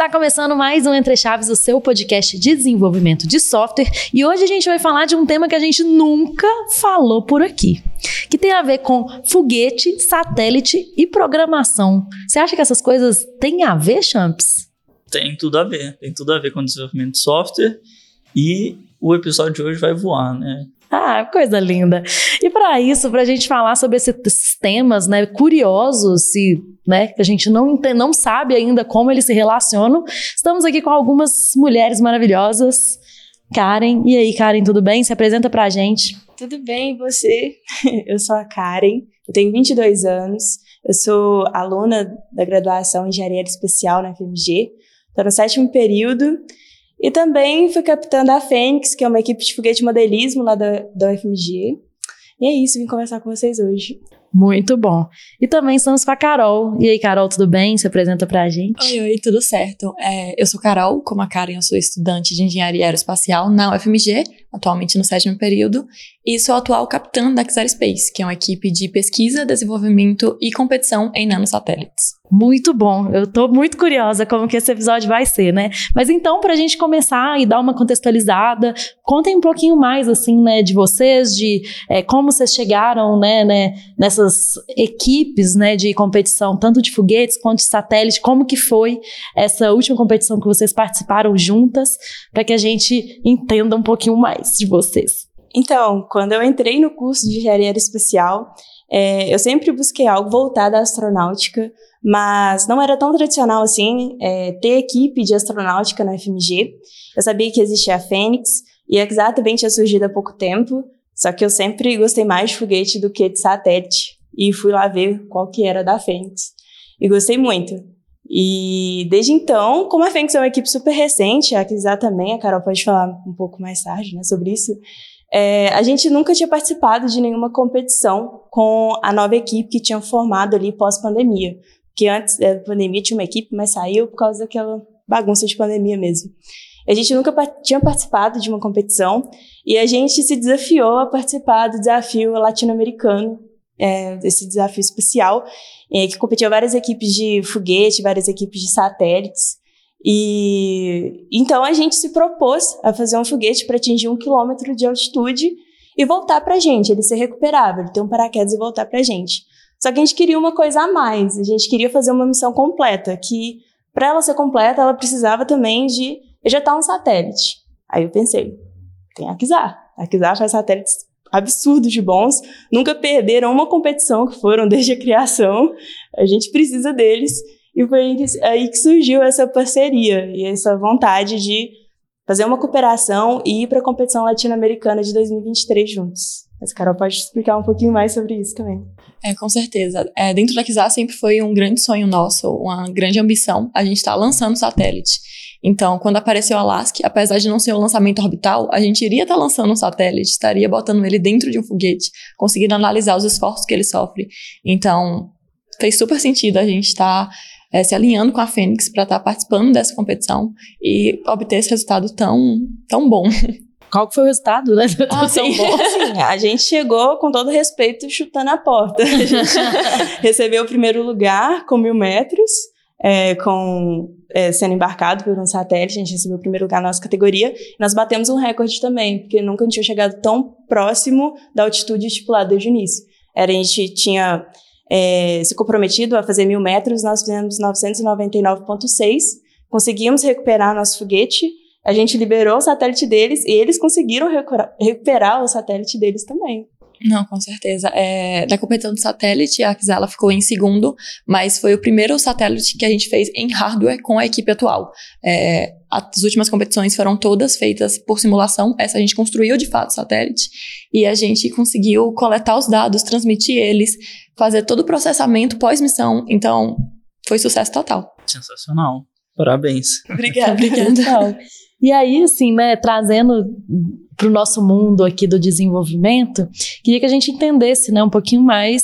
Está começando mais um Entre Chaves, o seu podcast de desenvolvimento de software, e hoje a gente vai falar de um tema que a gente nunca falou por aqui, que tem a ver com foguete, satélite e programação. Você acha que essas coisas têm a ver, Champs? Tem tudo a ver, tem tudo a ver com desenvolvimento de software e o episódio de hoje vai voar, né? Ah, coisa linda. E para isso, para a gente falar sobre esses temas, né, curiosos e, né, que a gente não não sabe ainda como eles se relacionam, estamos aqui com algumas mulheres maravilhosas. Karen, e aí, Karen, tudo bem? Se apresenta para a gente. Tudo bem, e você? Eu sou a Karen, eu tenho 22 anos, eu sou aluna da graduação em Engenharia Especial na FMG, estou no sétimo período e também fui capitã da Fênix, que é uma equipe de foguete modelismo lá da, da UFMG. E é isso, vim conversar com vocês hoje. Muito bom. E também estamos com a Carol. E aí, Carol, tudo bem? Se apresenta pra gente. Oi, oi, tudo certo. É, eu sou Carol, como a Karen, eu sou estudante de engenharia aeroespacial na UFMG, atualmente no sétimo período, e sou atual capitã da Xer Space, que é uma equipe de pesquisa, desenvolvimento e competição em nanosatélites. Muito bom. Eu tô muito curiosa como que esse episódio vai ser, né? Mas então, para a gente começar e dar uma contextualizada, contem um pouquinho mais, assim, né, de vocês, de é, como vocês chegaram, né, né, nessas equipes, né, de competição, tanto de foguetes quanto de satélite, como que foi essa última competição que vocês participaram juntas, para que a gente entenda um pouquinho mais de vocês. Então, quando eu entrei no curso de engenharia espacial, é, eu sempre busquei algo voltado à astronáutica, mas não era tão tradicional assim é, ter equipe de astronáutica na FMG. Eu sabia que existia a Fênix e a bem tinha surgido há pouco tempo, só que eu sempre gostei mais de foguete do que de satélite e fui lá ver qual que era da Fênix e gostei muito. E desde então, como a Fênix é uma equipe super recente, a Exata também, a Carol pode falar um pouco mais tarde né, sobre isso, é, a gente nunca tinha participado de nenhuma competição com a nova equipe que tinha formado ali pós-pandemia que antes da pandemia tinha uma equipe, mas saiu por causa daquela bagunça de pandemia mesmo. A gente nunca tinha participado de uma competição e a gente se desafiou a participar do desafio latino-americano, é, desse desafio especial, é, que competia várias equipes de foguete, várias equipes de satélites. E então a gente se propôs a fazer um foguete para atingir um quilômetro de altitude e voltar para a gente, ele ser recuperável, ele ter um paraquedas e voltar para a gente. Só que a gente queria uma coisa a mais, a gente queria fazer uma missão completa, que para ela ser completa, ela precisava também de ejetar um satélite. Aí eu pensei, tem a Kizar. A Kizar faz satélites absurdos de bons, nunca perderam uma competição que foram desde a criação, a gente precisa deles. E foi aí que surgiu essa parceria e essa vontade de fazer uma cooperação e ir para a competição latino-americana de 2023 juntos. Mas Carol pode explicar um pouquinho mais sobre isso também. É, com certeza. É, dentro da Kizar sempre foi um grande sonho nosso, uma grande ambição. A gente está lançando satélite. Então, quando apareceu o Alaska, apesar de não ser um lançamento orbital, a gente iria estar tá lançando um satélite, estaria botando ele dentro de um foguete, conseguindo analisar os esforços que ele sofre. Então, fez super sentido a gente estar tá, é, se alinhando com a Fênix para estar tá participando dessa competição e obter esse resultado tão, tão bom. Qual foi o resultado, né? Ah, sim. Bom. Sim, a gente chegou, com todo respeito, chutando a porta. A gente recebeu o primeiro lugar com mil metros, é, com é, sendo embarcado por um satélite, a gente recebeu o primeiro lugar na nossa categoria. Nós batemos um recorde também, porque nunca tinha chegado tão próximo da altitude estipulada desde o início. Era, a gente tinha é, se comprometido a fazer mil metros, nós fizemos 999,6, conseguimos recuperar nosso foguete, a gente liberou o satélite deles e eles conseguiram recuperar o satélite deles também. Não, com certeza. É, da competição do satélite, a Xela ficou em segundo, mas foi o primeiro satélite que a gente fez em hardware com a equipe atual. É, as últimas competições foram todas feitas por simulação. Essa a gente construiu de fato o satélite e a gente conseguiu coletar os dados, transmitir eles, fazer todo o processamento pós-missão. Então, foi sucesso total. Sensacional. Parabéns. Obrigada. Obrigada. E aí, assim, né, trazendo para o nosso mundo aqui do desenvolvimento, queria que a gente entendesse, né, um pouquinho mais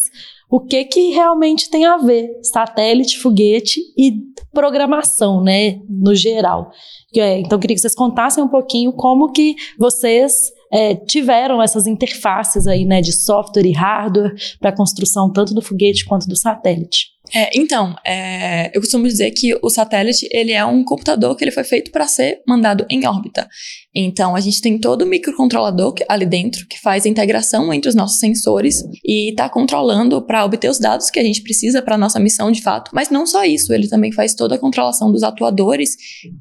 o que que realmente tem a ver satélite, foguete e programação, né, no geral. É, então, queria que vocês contassem um pouquinho como que vocês é, tiveram essas interfaces aí, né, de software e hardware para a construção tanto do foguete quanto do satélite. É, então, é, eu costumo dizer que o satélite ele é um computador que ele foi feito para ser mandado em órbita. Então, a gente tem todo o microcontrolador ali dentro que faz a integração entre os nossos sensores e está controlando para obter os dados que a gente precisa para nossa missão de fato. Mas não só isso, ele também faz toda a controlação dos atuadores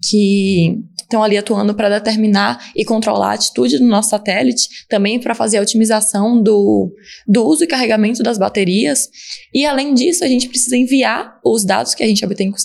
que estão ali atuando para determinar e controlar a atitude do nosso satélite, também para fazer a otimização do, do uso e carregamento das baterias. E além disso, a gente precisa enviar os dados que a gente obtém com,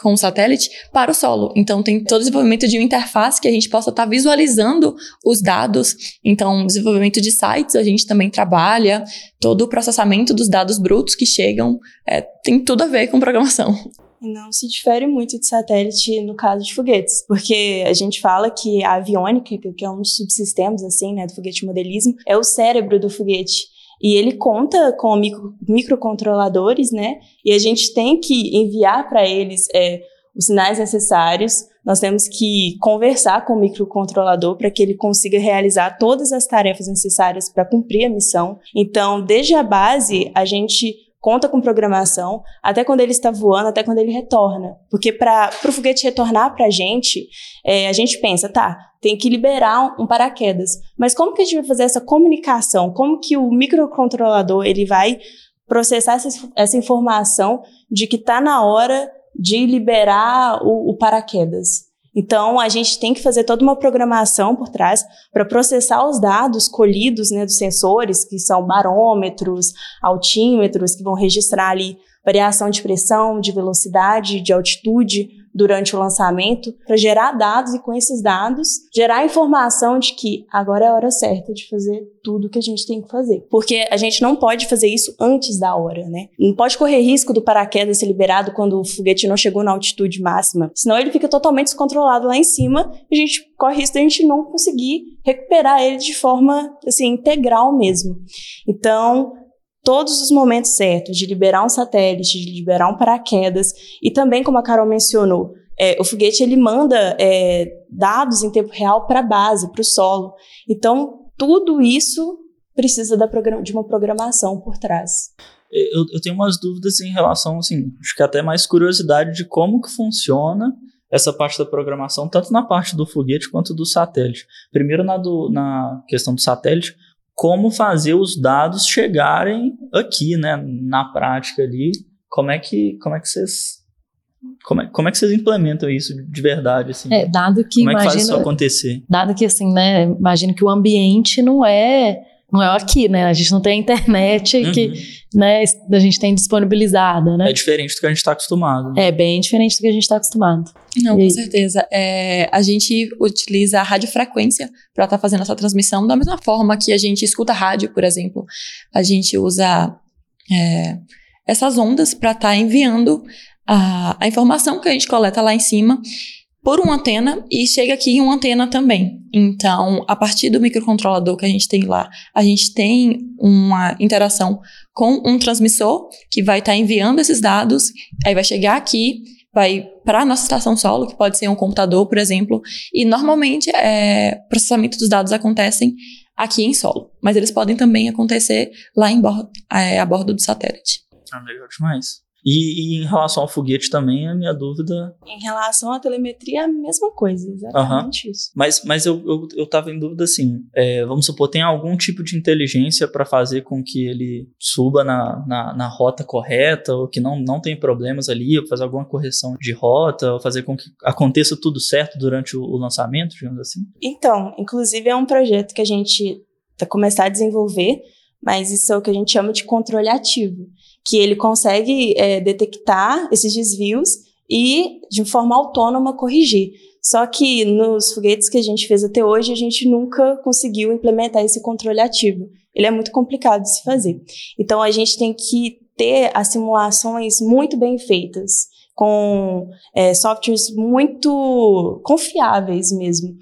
com o satélite para o solo. Então, tem todo o desenvolvimento de uma interface que a gente possa estar tá visualizando os dados. Então, desenvolvimento de sites a gente também trabalha, todo o processamento dos dados brutos que chegam, é, tem tudo a ver com programação não se difere muito de satélite no caso de foguetes, porque a gente fala que a aviônica, que é um dos subsistemas assim, né, do foguete modelismo, é o cérebro do foguete. E ele conta com micro, microcontroladores, né? E a gente tem que enviar para eles é, os sinais necessários. Nós temos que conversar com o microcontrolador para que ele consiga realizar todas as tarefas necessárias para cumprir a missão. Então, desde a base, a gente conta com programação, até quando ele está voando, até quando ele retorna. Porque para o foguete retornar para a gente, é, a gente pensa, tá, tem que liberar um, um, paraquedas. Mas como que a gente vai fazer essa comunicação? Como que o microcontrolador ele vai processar essa, essa informação de que está na hora de liberar o, o paraquedas? Então, a gente tem que fazer toda uma programação por trás para processar os dados colhidos né, dos sensores, que são barômetros, altímetros, que vão registrar ali variação de pressão, de velocidade, de altitude, durante o lançamento para gerar dados e com esses dados gerar informação de que agora é a hora certa de fazer tudo que a gente tem que fazer. Porque a gente não pode fazer isso antes da hora, né? Não pode correr risco do paraquedas ser liberado quando o foguete não chegou na altitude máxima, senão ele fica totalmente descontrolado lá em cima e a gente corre risco de a gente não conseguir recuperar ele de forma assim integral mesmo. Então, todos os momentos certos de liberar um satélite, de liberar um paraquedas e também, como a Carol mencionou, é, o foguete ele manda é, dados em tempo real para a base, para o solo. Então, tudo isso precisa de uma programação por trás. Eu, eu, tenho umas dúvidas em relação, assim, acho que até mais curiosidade de como que funciona essa parte da programação, tanto na parte do foguete quanto do satélite. Primeiro na, do, na questão do satélite, como fazer os dados chegarem aqui, né, na prática ali. Como é que, como é que vocês como é, como é que vocês implementam isso de verdade, assim? É, dado que como imagina, é que faz isso acontecer? Dado que, assim, né, imagino que o ambiente não é não é aqui, né? A gente não tem a internet uhum. que né, a gente tem disponibilizada, né? É diferente do que a gente está acostumado. É bem diferente do que a gente está acostumado. Não, e... com certeza. É, a gente utiliza a radiofrequência para estar tá fazendo essa transmissão da mesma forma que a gente escuta rádio, por exemplo. A gente usa é, essas ondas para estar tá enviando a, a informação que a gente coleta lá em cima por uma antena e chega aqui em uma antena também. Então, a partir do microcontrolador que a gente tem lá, a gente tem uma interação com um transmissor que vai estar tá enviando esses dados, aí vai chegar aqui, vai para a nossa estação solo, que pode ser um computador, por exemplo, e normalmente é, processamento dos dados acontecem aqui em solo, mas eles podem também acontecer lá em bordo, é, a bordo do satélite. Ah, legal demais. E, e, em relação ao foguete também, a minha dúvida. Em relação à telemetria, é a mesma coisa, exatamente isso. Mas, mas eu, eu, eu tava em dúvida assim: é, vamos supor, tem algum tipo de inteligência para fazer com que ele suba na, na, na, rota correta, ou que não, não tem problemas ali, ou fazer alguma correção de rota, ou fazer com que aconteça tudo certo durante o, o lançamento, digamos assim? Então, inclusive é um projeto que a gente vai começar a desenvolver, mas isso é o que a gente chama de controle ativo que ele consegue é, detectar esses desvios e, de forma autônoma, corrigir. Só que nos foguetes que a gente fez até hoje, a gente nunca conseguiu implementar esse controle ativo. Ele é muito complicado de se fazer. Então, a gente tem que ter as simulações muito bem feitas, com é, softwares muito confiáveis mesmo,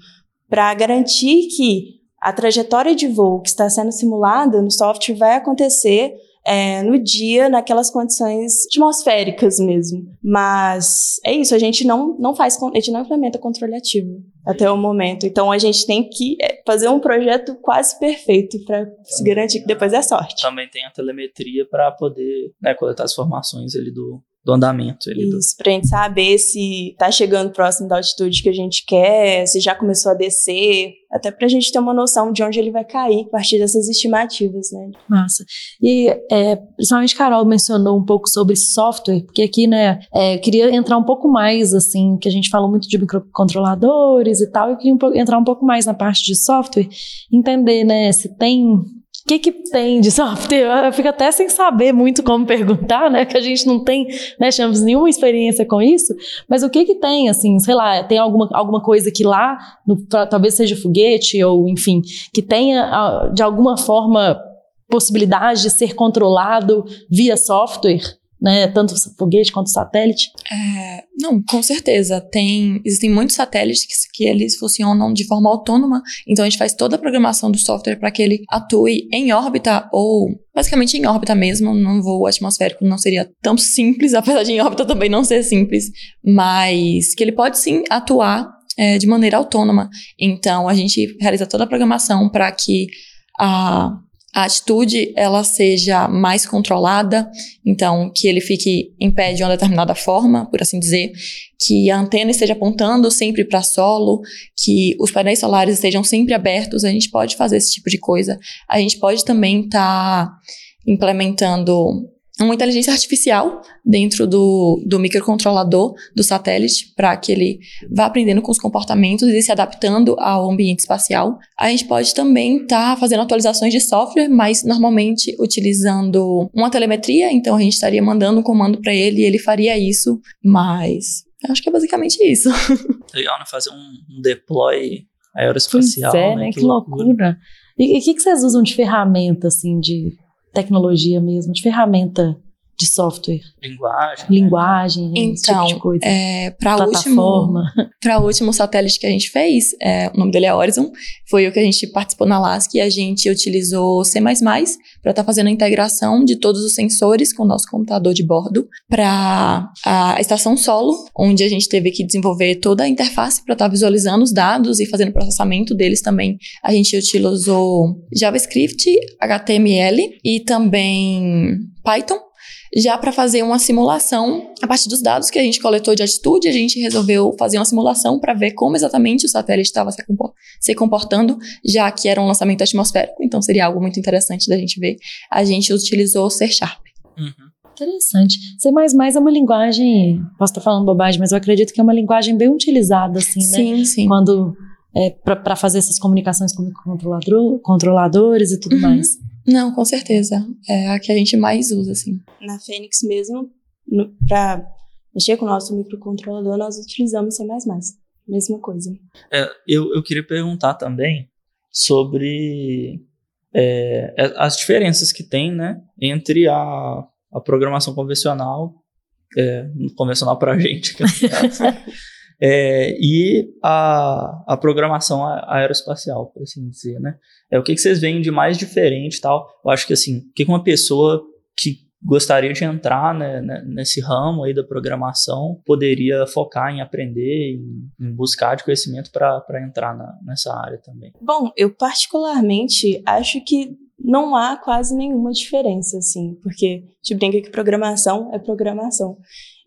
para garantir que a trajetória de voo que está sendo simulada no software vai acontecer é, no dia, naquelas condições atmosféricas mesmo. Mas é isso, a gente não, não faz, a gente não implementa controle ativo até o momento. Então a gente tem que é, fazer um projeto quase perfeito para se garantir que depois é sorte. Também tem a telemetria para poder né, coletar as informações ali do, do andamento. Ali Isso, do... pra gente saber se tá chegando próximo da altitude que a gente quer, se já começou a descer, até pra gente ter uma noção de onde ele vai cair a partir dessas estimativas, né? Massa. E é, principalmente Carol mencionou um pouco sobre software, porque aqui, né, é, eu queria entrar um pouco mais, assim, que a gente falou muito de microcontroladores e tal, eu queria um, entrar um pouco mais na parte de software, entender, né, se tem o que, que tem de software? Eu fico até sem saber muito como perguntar, né? Que a gente não tem, né, chamamos nenhuma experiência com isso. Mas o que que tem, assim, sei lá, tem alguma, alguma coisa que lá, no, talvez seja foguete ou, enfim, que tenha, de alguma forma, possibilidade de ser controlado via software? Né, tanto foguete quanto satélite? É, não, com certeza. Tem, existem muitos satélites que, que, eles funcionam de forma autônoma, então a gente faz toda a programação do software para que ele atue em órbita ou basicamente em órbita mesmo, num voo atmosférico não seria tão simples, apesar de em órbita também não ser simples, mas que ele pode sim atuar é, de maneira autônoma. Então a gente realiza toda a programação para que a a atitude ela seja mais controlada, então que ele fique em pé de uma determinada forma, por assim dizer, que a antena esteja apontando sempre para solo, que os painéis solares estejam sempre abertos, a gente pode fazer esse tipo de coisa. A gente pode também estar tá implementando uma inteligência artificial dentro do, do microcontrolador do satélite para que ele vá aprendendo com os comportamentos e se adaptando ao ambiente espacial. A gente pode também estar tá fazendo atualizações de software, mas normalmente utilizando uma telemetria, então a gente estaria mandando um comando para ele e ele faria isso, mas acho que é basicamente isso. Legal, né? Fazer um deploy aeroespacial. Pois é, né? né? Que, que loucura. loucura. E o que, que vocês usam de ferramenta, assim, de tecnologia mesmo, de ferramenta de software. Linguagem. Linguagem, então, tipo é, para o último, para o último satélite que a gente fez, é, o nome dele é Horizon, foi o que a gente participou na LASC e a gente utilizou C++ para estar tá fazendo a integração de todos os sensores com o nosso computador de bordo para a estação solo, onde a gente teve que desenvolver toda a interface para estar tá visualizando os dados e fazendo processamento deles também. A gente utilizou JavaScript, HTML e também Python já para fazer uma simulação a partir dos dados que a gente coletou de atitude, a gente resolveu fazer uma simulação para ver como exatamente o satélite estava se comportando, já que era um lançamento atmosférico, então seria algo muito interessante da gente ver. A gente utilizou C Sharp. Uhum. Interessante. C++ é uma linguagem, posso estar falando bobagem, mas eu acredito que é uma linguagem bem utilizada, assim, né? Sim, sim. Quando, é, para fazer essas comunicações com controlador, controladores e tudo uhum. mais. Não, com certeza. É a que a gente mais usa, assim. Na Fênix mesmo, para mexer com o nosso microcontrolador, nós utilizamos C++. Mesma coisa. É, eu, eu queria perguntar também sobre é, é as diferenças que tem, né, entre a, a programação convencional, é, convencional para a gente, É, e a, a programação aeroespacial, por assim dizer, né? É, o que, que vocês veem de mais diferente tal? Eu acho que, assim, o que, que uma pessoa que gostaria de entrar né, né nesse ramo aí da programação poderia focar em aprender, em, em buscar de conhecimento para entrar na, nessa área também? Bom, eu particularmente acho que não há quase nenhuma diferença, assim, porque a gente brinca que programação é programação.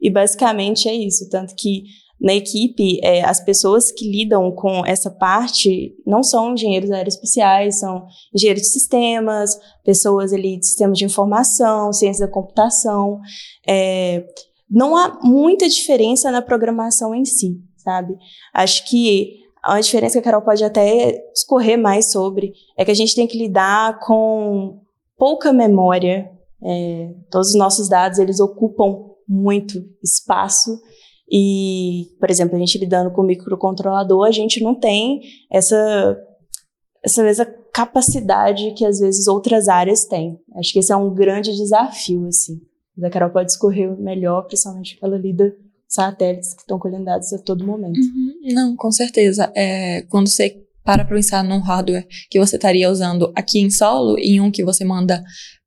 E basicamente é isso, tanto que na equipe, é, as pessoas que lidam com essa parte não são engenheiros aeroespaciais, são engenheiros de sistemas, pessoas ali de sistemas de informação, ciência da computação. É, não há muita diferença na programação em si, sabe? Acho que a diferença que a Carol pode até discorrer mais sobre é que a gente tem que lidar com pouca memória. É, todos os nossos dados, eles ocupam muito espaço e, por exemplo, a gente lidando com microcontrolador, a gente não tem essa, essa mesma capacidade que às vezes outras áreas têm. Acho que esse é um grande desafio, assim. A Carol pode escorrer melhor, principalmente porque ela lida satélites que estão colhendo dados a todo momento. Uhum, não, com certeza. É, quando você para pensar num hardware que você estaria usando aqui em solo e um que você manda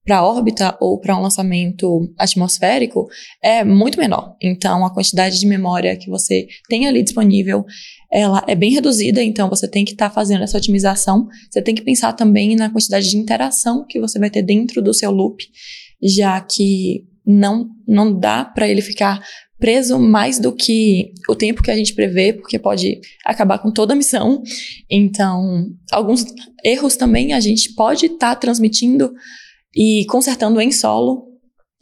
para órbita ou para um lançamento atmosférico é muito menor. Então, a quantidade de memória que você tem ali disponível, ela é bem reduzida, então você tem que estar tá fazendo essa otimização. Você tem que pensar também na quantidade de interação que você vai ter dentro do seu loop, já que não, não dá para ele ficar preso mais do que o tempo que a gente prevê, porque pode acabar com toda a missão. Então, alguns erros também a gente pode estar tá transmitindo e consertando em solo.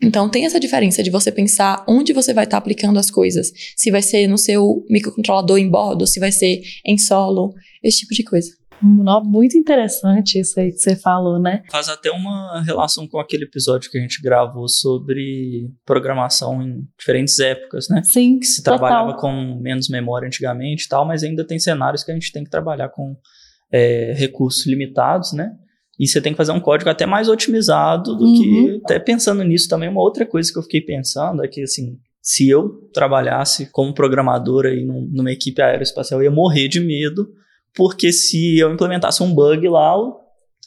Então, tem essa diferença de você pensar onde você vai estar tá aplicando as coisas. Se vai ser no seu microcontrolador em bordo, se vai ser em solo, esse tipo de coisa. Muito interessante isso aí que você falou, né? Faz até uma relação com aquele episódio que a gente gravou sobre programação em diferentes épocas, né? Sim. Que se total. trabalhava com menos memória antigamente e tal, mas ainda tem cenários que a gente tem que trabalhar com é, recursos limitados, né? E você tem que fazer um código até mais otimizado do uhum. que. Até pensando nisso também, uma outra coisa que eu fiquei pensando é que, assim, se eu trabalhasse como programador aí numa equipe aeroespacial, eu ia morrer de medo porque se eu implementasse um bug lá,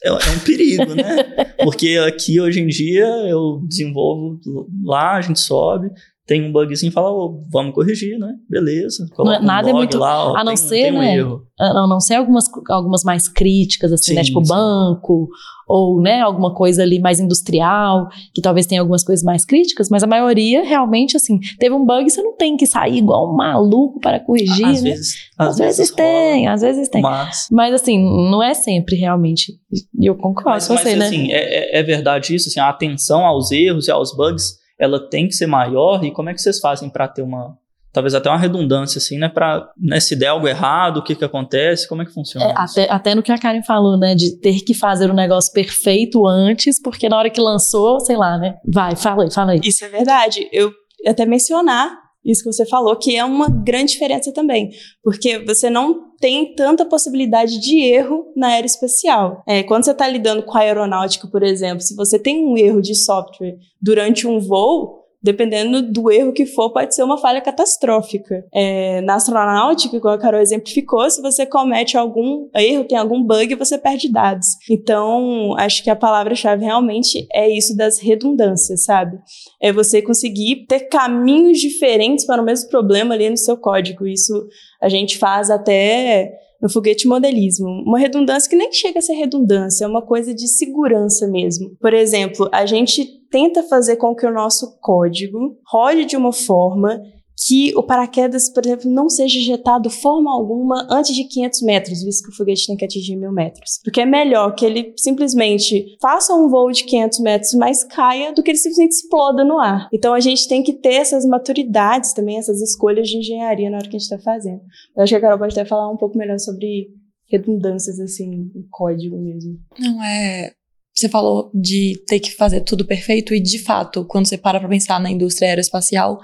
é, é um perigo, né? porque aqui hoje em dia eu desenvolvo lá, a gente sobe, tem um bugzinho e fala, oh, vamos corrigir, né? Beleza. Não, é nada um é muito. Lá, ó, a não tem, ser, tem um né? Erro. A não ser algumas, algumas mais críticas, assim, né? sim, né? Tipo sim. banco, ou, né, alguma coisa ali mais industrial, que talvez tenha algumas coisas mais críticas, mas a maioria realmente, assim, teve um bug, você não tem que sair igual um maluco para corrigir. Às né? vezes. Às, às vezes, vezes tem, às vezes tem. Mas, mas, assim, não é sempre realmente. E eu concordo mas, com você, mas, né? Assim, é, é, é verdade isso, assim, a atenção aos erros e aos bugs ela tem que ser maior e como é que vocês fazem para ter uma talvez até uma redundância assim, né, para né, se der algo errado, o que que acontece, como é que funciona? É, até, até no que a Karen falou, né, de ter que fazer o negócio perfeito antes, porque na hora que lançou, sei lá, né? Vai, fala aí, fala aí. Isso é verdade. Eu até mencionar isso que você falou, que é uma grande diferença também, porque você não tem tanta possibilidade de erro na aeroespacial. É, quando você está lidando com a aeronáutica, por exemplo, se você tem um erro de software durante um voo, dependendo do erro que for, pode ser uma falha catastrófica. É, na astronáutica, igual a Carol exemplificou, se você comete algum erro, tem algum bug, você perde dados. Então, acho que a palavra-chave realmente é isso das redundâncias, sabe? É você conseguir ter caminhos diferentes para o mesmo problema ali no seu código. Isso a gente faz até no foguete modelismo. Uma redundância que nem chega a ser redundância, é uma coisa de segurança mesmo. Por exemplo, a gente tenta fazer com que o nosso código rode de uma forma que o paraquedas, por exemplo, não seja injetado forma alguma antes de 500 metros, visto que o foguete tem que atingir mil metros. Porque é melhor que ele simplesmente faça um voo de 500 metros, mas caia, do que ele simplesmente exploda no ar. Então a gente tem que ter essas maturidades também, essas escolhas de engenharia na hora que a gente está fazendo. Eu acho que a Carol pode até falar um pouco melhor sobre redundâncias, assim, em código mesmo. Não, é você falou de ter que fazer tudo perfeito e, de fato, quando você para para pensar na indústria aeroespacial,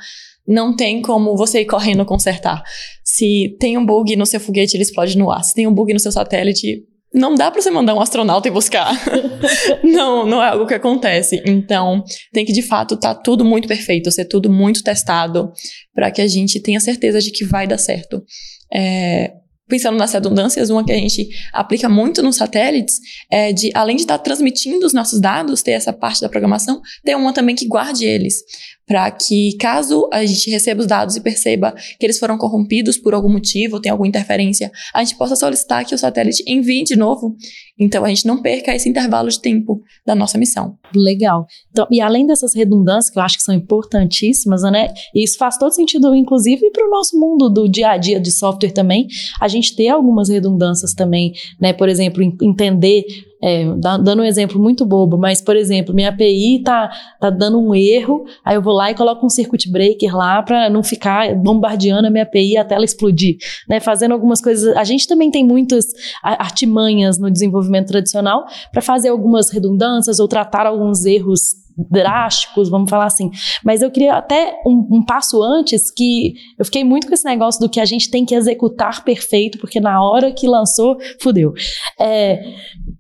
não tem como você ir correndo consertar. Se tem um bug no seu foguete, ele explode no ar. Se tem um bug no seu satélite, não dá para você mandar um astronauta e buscar. não, não é algo que acontece. Então, tem que de fato estar tá tudo muito perfeito, ser tudo muito testado, para que a gente tenha certeza de que vai dar certo. É, pensando nas redundâncias, uma que a gente aplica muito nos satélites é de, além de estar transmitindo os nossos dados, ter essa parte da programação, ter uma também que guarde eles para que caso a gente receba os dados e perceba que eles foram corrompidos por algum motivo, tem alguma interferência, a gente possa solicitar que o satélite envie de novo. Então a gente não perca esse intervalo de tempo da nossa missão. Legal. Então, e além dessas redundâncias que eu acho que são importantíssimas, né? Isso faz todo sentido, inclusive, para o nosso mundo do dia a dia de software também, a gente ter algumas redundâncias também, né? Por exemplo, entender é, dando um exemplo muito bobo, mas, por exemplo, minha API tá, tá dando um erro, aí eu vou lá e coloco um circuit breaker lá para não ficar bombardeando a minha API até ela explodir, né? Fazendo algumas coisas. A gente também tem muitas artimanhas no desenvolvimento tradicional para fazer algumas redundâncias ou tratar alguns erros drásticos, vamos falar assim. Mas eu queria até um, um, passo antes que eu fiquei muito com esse negócio do que a gente tem que executar perfeito, porque na hora que lançou, fudeu. É,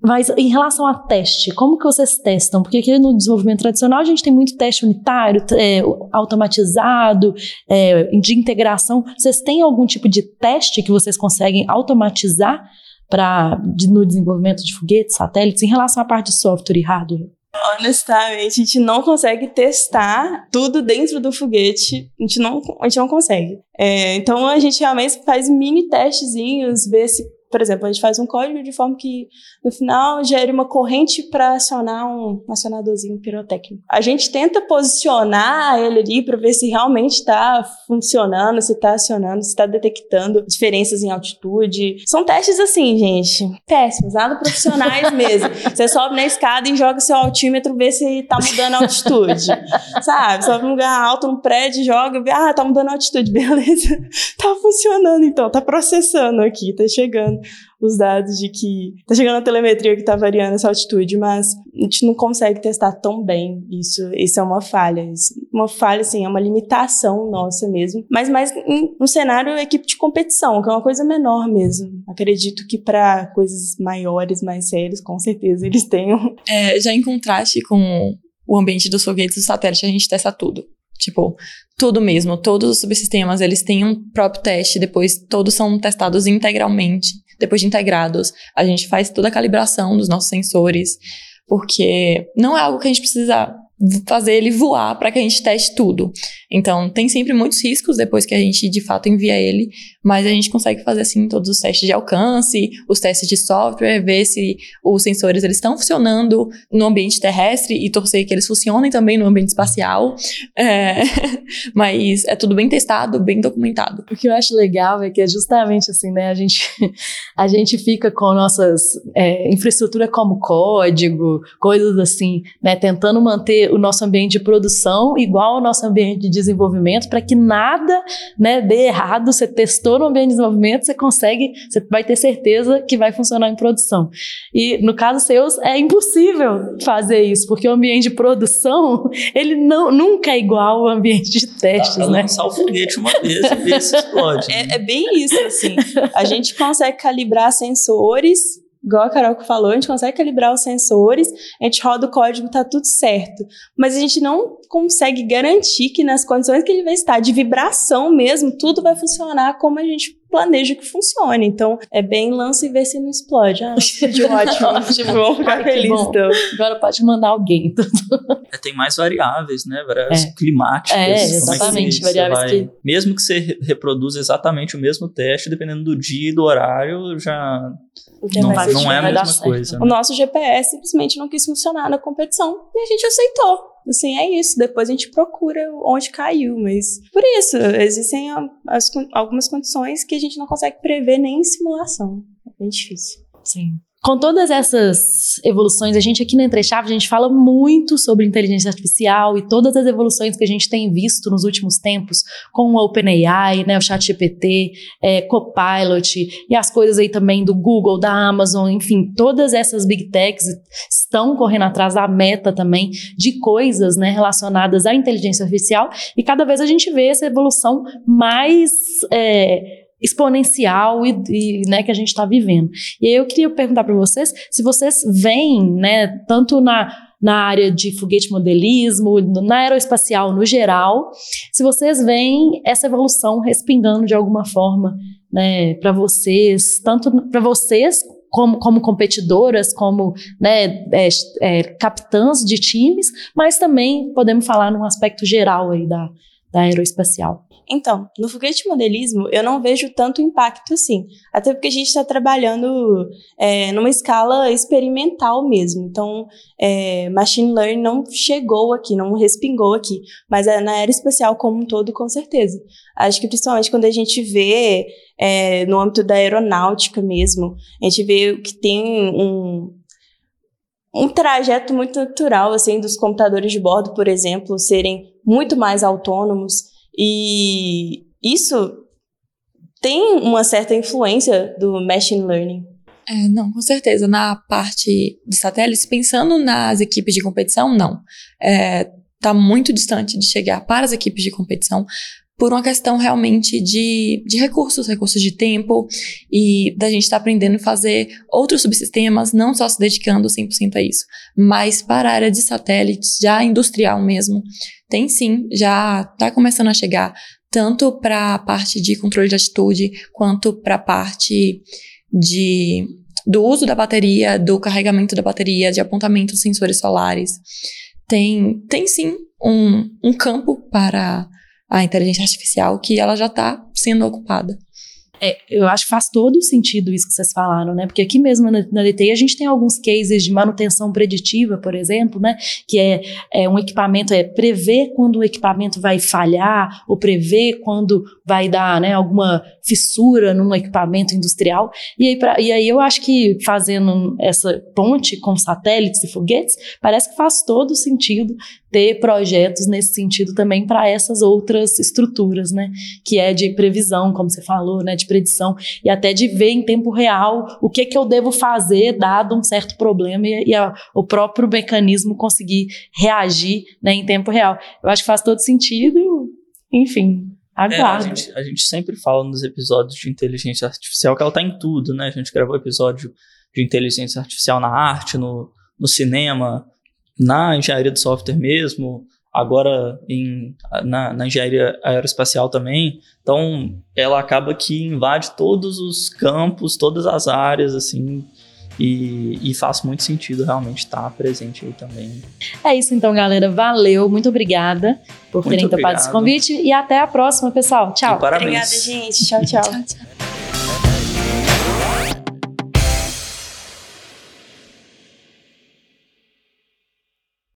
mas em relação a teste, como que vocês testam? Porque aqui no desenvolvimento tradicional a gente tem muito teste unitário, é, automatizado, é, de integração. Vocês têm algum tipo de teste que vocês conseguem automatizar para de, no desenvolvimento de foguetes, satélites, em relação à parte de software e hardware? Honestamente, a gente não consegue testar tudo dentro do foguete. A gente não, a gente não consegue. É, então a gente realmente faz mini testezinhos, ver se por exemplo, a gente faz um código de forma que no final gere uma corrente para acionar um acionadorzinho pirotécnico. A gente tenta posicionar ele ali para ver se realmente está funcionando, se está acionando, se está detectando diferenças em altitude. São testes assim, gente, péssimos, nada profissionais mesmo. Você sobe na escada e joga seu altímetro, vê se está mudando a altitude. Sabe? Sobe num lugar alto, num prédio, joga, vê, ah, tá mudando a altitude, beleza. tá funcionando então, tá processando aqui, tá chegando os dados de que tá chegando a telemetria que tá variando essa altitude, mas a gente não consegue testar tão bem isso. Isso é uma falha. Isso, uma falha, assim, é uma limitação nossa mesmo. Mas mais no cenário equipe de competição, que é uma coisa menor mesmo. Acredito que para coisas maiores, mais sérias, com certeza eles tenham. É, já em contraste com o ambiente dos foguetes do satélite, a gente testa tudo. Tipo, tudo mesmo, todos os subsistemas, eles têm um próprio teste, depois todos são testados integralmente. Depois de integrados, a gente faz toda a calibração dos nossos sensores, porque não é algo que a gente precisa fazer ele voar para que a gente teste tudo. Então, tem sempre muitos riscos depois que a gente de fato envia ele, mas a gente consegue fazer assim todos os testes de alcance, os testes de software, ver se os sensores eles estão funcionando no ambiente terrestre e torcer que eles funcionem também no ambiente espacial. É, mas é tudo bem testado, bem documentado. O que eu acho legal é que é justamente assim, né? A gente, a gente fica com nossas é, infraestrutura como código, coisas assim, né? Tentando manter o nosso ambiente de produção igual ao nosso ambiente de desenvolvimento para que nada né, dê errado. Você testou no ambiente de desenvolvimento, você consegue, você vai ter certeza que vai funcionar em produção. E no caso seus, é impossível fazer isso, porque o ambiente de produção, ele não, nunca é igual ao ambiente de testes, Dá pra né? lançar o foguete uma vez e ver se explode. Né? É, é bem isso, assim. A gente consegue calibrar sensores igual a Carol que falou, a gente consegue calibrar os sensores, a gente roda o código, tá tudo certo. Mas a gente não consegue garantir que nas condições que ele vai estar, de vibração mesmo, tudo vai funcionar como a gente planeja que funcione. Então, é bem lança e vê se não explode. Ah, de ótimo. tipo, vamos ficar feliz. Então. Agora pode mandar alguém. é, tem mais variáveis, né? Variáveis é. climáticas. É, exatamente. É variáveis vai, que... Mesmo que você reproduza exatamente o mesmo teste, dependendo do dia e do horário, já não, não é a mesma coisa. Né? O nosso GPS simplesmente não quis funcionar na competição e a gente aceitou. Assim, é isso. Depois a gente procura onde caiu, mas por isso, existem as, algumas condições que a gente não consegue prever nem em simulação. É bem difícil. Sim. Com todas essas evoluções, a gente aqui na Entrechave, a gente fala muito sobre inteligência artificial e todas as evoluções que a gente tem visto nos últimos tempos com o OpenAI, né, o ChatGPT, é, Copilot e as coisas aí também do Google, da Amazon, enfim, todas essas big techs estão correndo atrás da meta também de coisas né, relacionadas à inteligência artificial e cada vez a gente vê essa evolução mais... É, exponencial e, e né, que a gente está vivendo. E aí eu queria perguntar para vocês se vocês veem, né, tanto na, na área de foguete modelismo, na aeroespacial no geral, se vocês veem essa evolução respingando de alguma forma né, para vocês, tanto para vocês como, como, competidoras, como né, é, é, capitãs de times, mas também podemos falar num aspecto geral aí da, da aeroespacial. Então, no foguete modelismo, eu não vejo tanto impacto assim. Até porque a gente está trabalhando é, numa escala experimental mesmo. Então, é, machine learning não chegou aqui, não respingou aqui. Mas é na aeroespacial como um todo, com certeza. Acho que principalmente quando a gente vê é, no âmbito da aeronáutica mesmo, a gente vê que tem um, um trajeto muito natural, assim, dos computadores de bordo, por exemplo, serem muito mais autônomos e isso tem uma certa influência do machine learning. É, não, com certeza. Na parte de satélites, pensando nas equipes de competição, não. Está é, tá muito distante de chegar para as equipes de competição por uma questão realmente de, de recursos, recursos de tempo e da gente estar tá aprendendo a fazer outros subsistemas, não só se dedicando 100% a isso, mas para a área de satélites, já industrial mesmo, tem sim, já está começando a chegar tanto para a parte de controle de atitude quanto para a parte de do uso da bateria, do carregamento da bateria, de apontamento de sensores solares. Tem, tem sim um, um campo para a inteligência artificial que ela já está sendo ocupada. É, eu acho que faz todo sentido isso que vocês falaram, né? Porque aqui mesmo na, na DTI a gente tem alguns cases de manutenção preditiva, por exemplo, né? Que é, é um equipamento, é prever quando o equipamento vai falhar, ou prever quando vai dar né, alguma fissura num equipamento industrial. E aí, pra, e aí eu acho que fazendo essa ponte com satélites e foguetes, parece que faz todo sentido ter projetos nesse sentido também para essas outras estruturas, né? Que é de previsão, como você falou, né? De predição e até de ver em tempo real o que que eu devo fazer dado um certo problema e, e a, o próprio mecanismo conseguir reagir né, em tempo real. Eu acho que faz todo sentido, enfim. Aguardo. É, a, gente, a gente sempre fala nos episódios de inteligência artificial que ela está em tudo, né? A gente gravou episódio de inteligência artificial na arte, no, no cinema, na engenharia de software mesmo, agora em, na, na, engenharia aeroespacial também. Então, ela acaba que invade todos os campos, todas as áreas, assim, e, e, faz muito sentido realmente estar presente aí também. É isso então, galera. Valeu, muito obrigada por terem topado esse convite e até a próxima, pessoal. Tchau. Obrigada, gente. tchau. tchau, tchau.